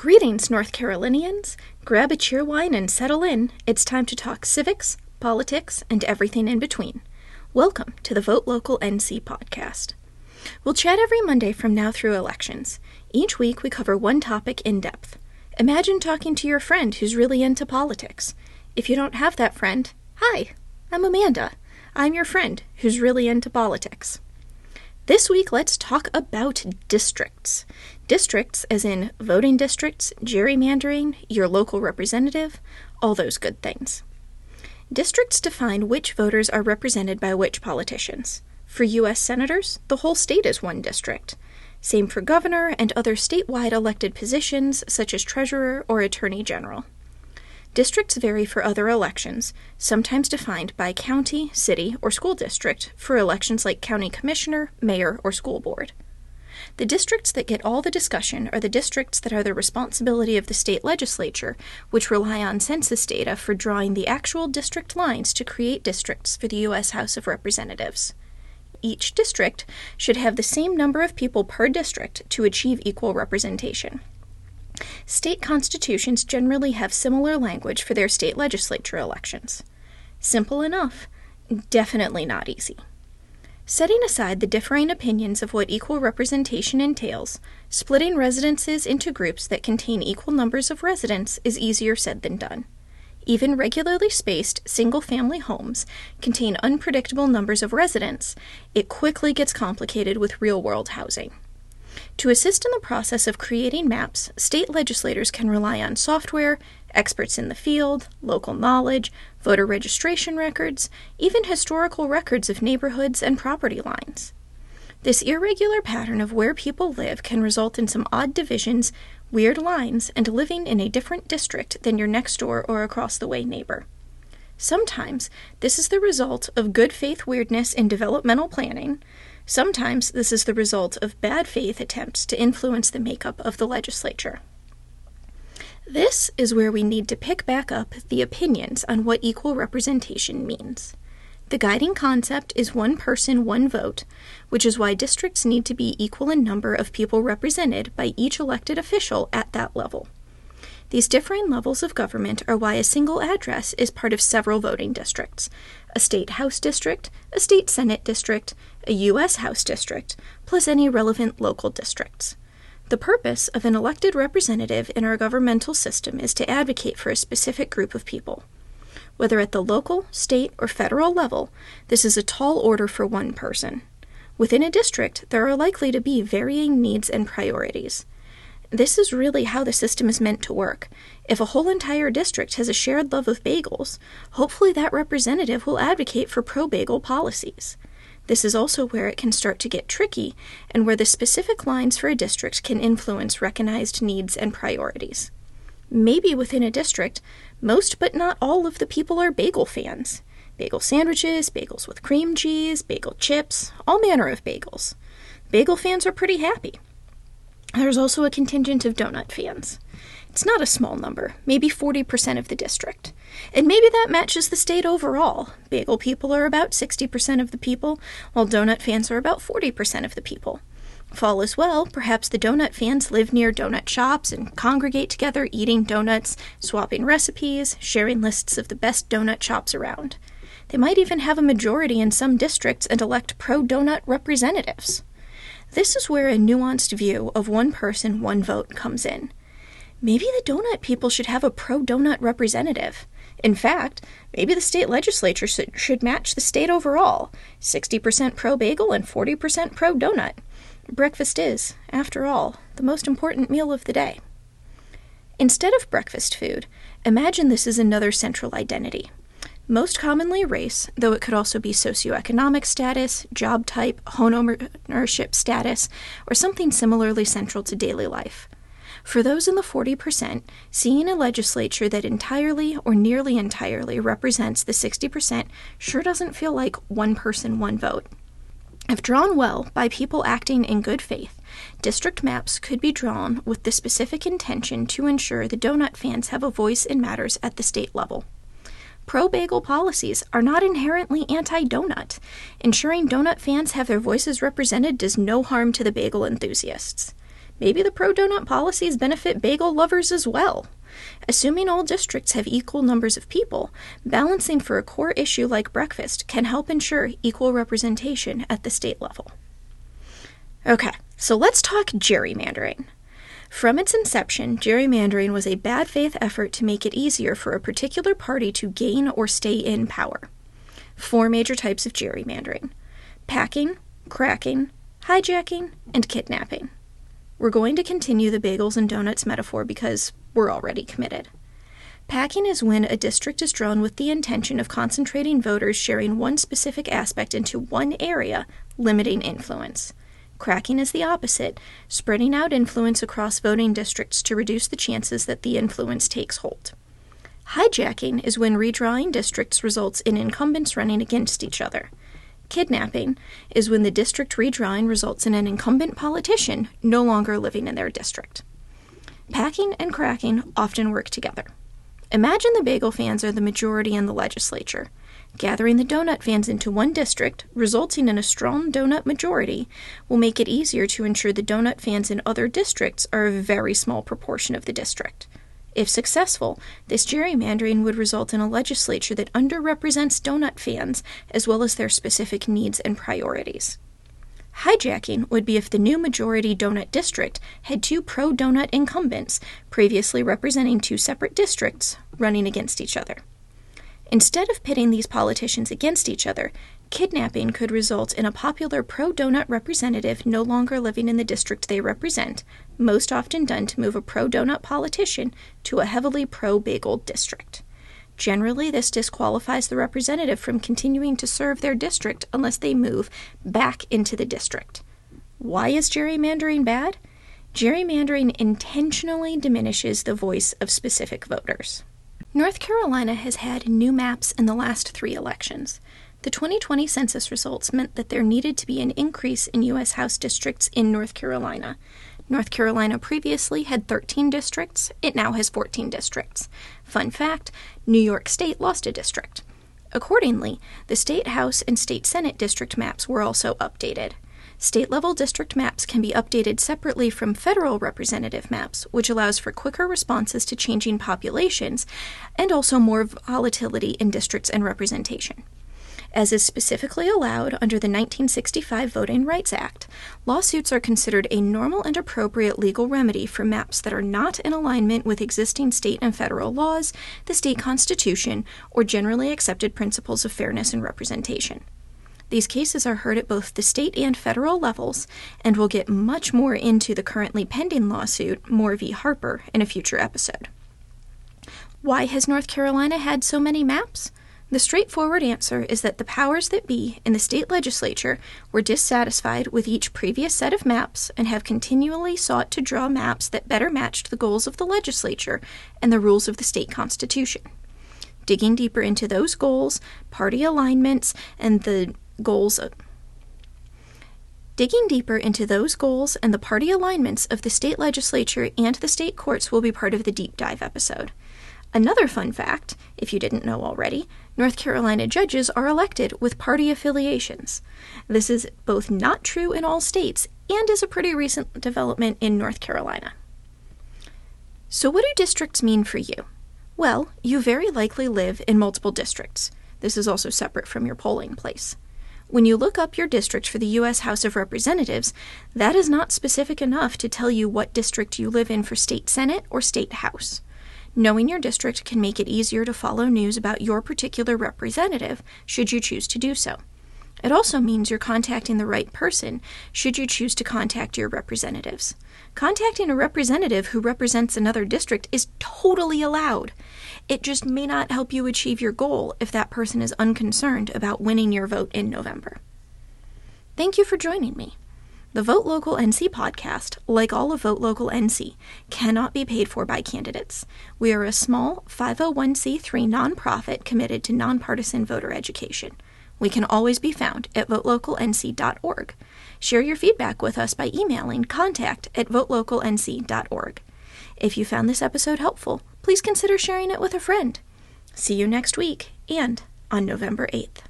Greetings, North Carolinians! Grab a cheerwine and settle in. It's time to talk civics, politics, and everything in between. Welcome to the Vote Local NC podcast. We'll chat every Monday from now through elections. Each week we cover one topic in depth. Imagine talking to your friend who's really into politics. If you don't have that friend, hi, I'm Amanda. I'm your friend who's really into politics. This week, let's talk about districts. Districts, as in voting districts, gerrymandering, your local representative, all those good things. Districts define which voters are represented by which politicians. For U.S. senators, the whole state is one district. Same for governor and other statewide elected positions, such as treasurer or attorney general. Districts vary for other elections, sometimes defined by county, city, or school district for elections like county commissioner, mayor, or school board. The districts that get all the discussion are the districts that are the responsibility of the state legislature, which rely on census data for drawing the actual district lines to create districts for the U.S. House of Representatives. Each district should have the same number of people per district to achieve equal representation. State constitutions generally have similar language for their state legislature elections. Simple enough, definitely not easy. Setting aside the differing opinions of what equal representation entails, splitting residences into groups that contain equal numbers of residents is easier said than done. Even regularly spaced single family homes contain unpredictable numbers of residents. It quickly gets complicated with real world housing. To assist in the process of creating maps, state legislators can rely on software, experts in the field, local knowledge, voter registration records, even historical records of neighborhoods and property lines. This irregular pattern of where people live can result in some odd divisions, weird lines, and living in a different district than your next door or across the way neighbor. Sometimes this is the result of good faith weirdness in developmental planning, Sometimes this is the result of bad faith attempts to influence the makeup of the legislature. This is where we need to pick back up the opinions on what equal representation means. The guiding concept is one person, one vote, which is why districts need to be equal in number of people represented by each elected official at that level. These differing levels of government are why a single address is part of several voting districts a state House district, a state Senate district, a U.S. House district, plus any relevant local districts. The purpose of an elected representative in our governmental system is to advocate for a specific group of people. Whether at the local, state, or federal level, this is a tall order for one person. Within a district, there are likely to be varying needs and priorities. This is really how the system is meant to work. If a whole entire district has a shared love of bagels, hopefully that representative will advocate for pro bagel policies. This is also where it can start to get tricky and where the specific lines for a district can influence recognized needs and priorities. Maybe within a district, most but not all of the people are bagel fans. Bagel sandwiches, bagels with cream cheese, bagel chips, all manner of bagels. Bagel fans are pretty happy. There's also a contingent of donut fans. It's not a small number, maybe 40% of the district. And maybe that matches the state overall. Bagel people are about 60% of the people, while donut fans are about 40% of the people. Fall as well, perhaps the donut fans live near donut shops and congregate together eating donuts, swapping recipes, sharing lists of the best donut shops around. They might even have a majority in some districts and elect pro donut representatives. This is where a nuanced view of one person, one vote comes in. Maybe the donut people should have a pro donut representative. In fact, maybe the state legislature should match the state overall 60% pro bagel and 40% pro donut. Breakfast is, after all, the most important meal of the day. Instead of breakfast food, imagine this is another central identity most commonly race, though it could also be socioeconomic status, job type, homeownership status, or something similarly central to daily life. For those in the 40%, seeing a legislature that entirely or nearly entirely represents the 60% sure doesn't feel like one person, one vote. If drawn well by people acting in good faith, district maps could be drawn with the specific intention to ensure the donut fans have a voice in matters at the state level pro bagel policies are not inherently anti donut. Ensuring donut fans have their voices represented does no harm to the bagel enthusiasts. maybe the pro donut policies benefit bagel lovers as well. Assuming all districts have equal numbers of people, balancing for a core issue like breakfast can help ensure equal representation at the state level. Okay, so let's talk gerrymandering. From its inception, gerrymandering was a bad faith effort to make it easier for a particular party to gain or stay in power. Four major types of gerrymandering packing, cracking, hijacking, and kidnapping. We're going to continue the bagels and donuts metaphor because we're already committed. Packing is when a district is drawn with the intention of concentrating voters sharing one specific aspect into one area, limiting influence. Cracking is the opposite, spreading out influence across voting districts to reduce the chances that the influence takes hold. Hijacking is when redrawing districts results in incumbents running against each other. Kidnapping is when the district redrawing results in an incumbent politician no longer living in their district. Packing and cracking often work together. Imagine the bagel fans are the majority in the legislature. Gathering the donut fans into one district, resulting in a strong donut majority, will make it easier to ensure the donut fans in other districts are a very small proportion of the district. If successful, this gerrymandering would result in a legislature that underrepresents donut fans as well as their specific needs and priorities. Hijacking would be if the new majority donut district had two pro donut incumbents, previously representing two separate districts, running against each other. Instead of pitting these politicians against each other, kidnapping could result in a popular pro donut representative no longer living in the district they represent, most often done to move a pro donut politician to a heavily pro bagel district. Generally, this disqualifies the representative from continuing to serve their district unless they move back into the district. Why is gerrymandering bad? Gerrymandering intentionally diminishes the voice of specific voters. North Carolina has had new maps in the last three elections. The 2020 census results meant that there needed to be an increase in U.S. House districts in North Carolina. North Carolina previously had 13 districts, it now has 14 districts. Fun fact New York State lost a district. Accordingly, the State House and State Senate district maps were also updated. State level district maps can be updated separately from federal representative maps, which allows for quicker responses to changing populations and also more volatility in districts and representation. As is specifically allowed under the 1965 Voting Rights Act, lawsuits are considered a normal and appropriate legal remedy for maps that are not in alignment with existing state and federal laws, the state constitution, or generally accepted principles of fairness and representation. These cases are heard at both the state and federal levels, and we'll get much more into the currently pending lawsuit, Moore v. Harper, in a future episode. Why has North Carolina had so many maps? The straightforward answer is that the powers that be in the state legislature were dissatisfied with each previous set of maps and have continually sought to draw maps that better matched the goals of the legislature and the rules of the state constitution. Digging deeper into those goals, party alignments, and the goals Digging deeper into those goals and the party alignments of the state legislature and the state courts will be part of the deep dive episode. Another fun fact, if you didn't know already, North Carolina judges are elected with party affiliations. This is both not true in all states and is a pretty recent development in North Carolina. So, what do districts mean for you? Well, you very likely live in multiple districts. This is also separate from your polling place. When you look up your district for the U.S. House of Representatives, that is not specific enough to tell you what district you live in for state Senate or state House. Knowing your district can make it easier to follow news about your particular representative should you choose to do so. It also means you're contacting the right person should you choose to contact your representatives. Contacting a representative who represents another district is totally allowed. It just may not help you achieve your goal if that person is unconcerned about winning your vote in November. Thank you for joining me. The Vote Local NC podcast, like all of Vote Local NC, cannot be paid for by candidates. We are a small 501c3 nonprofit committed to nonpartisan voter education. We can always be found at votelocalnc.org. Share your feedback with us by emailing contact at votelocalnc.org. If you found this episode helpful, please consider sharing it with a friend. See you next week and on November 8th.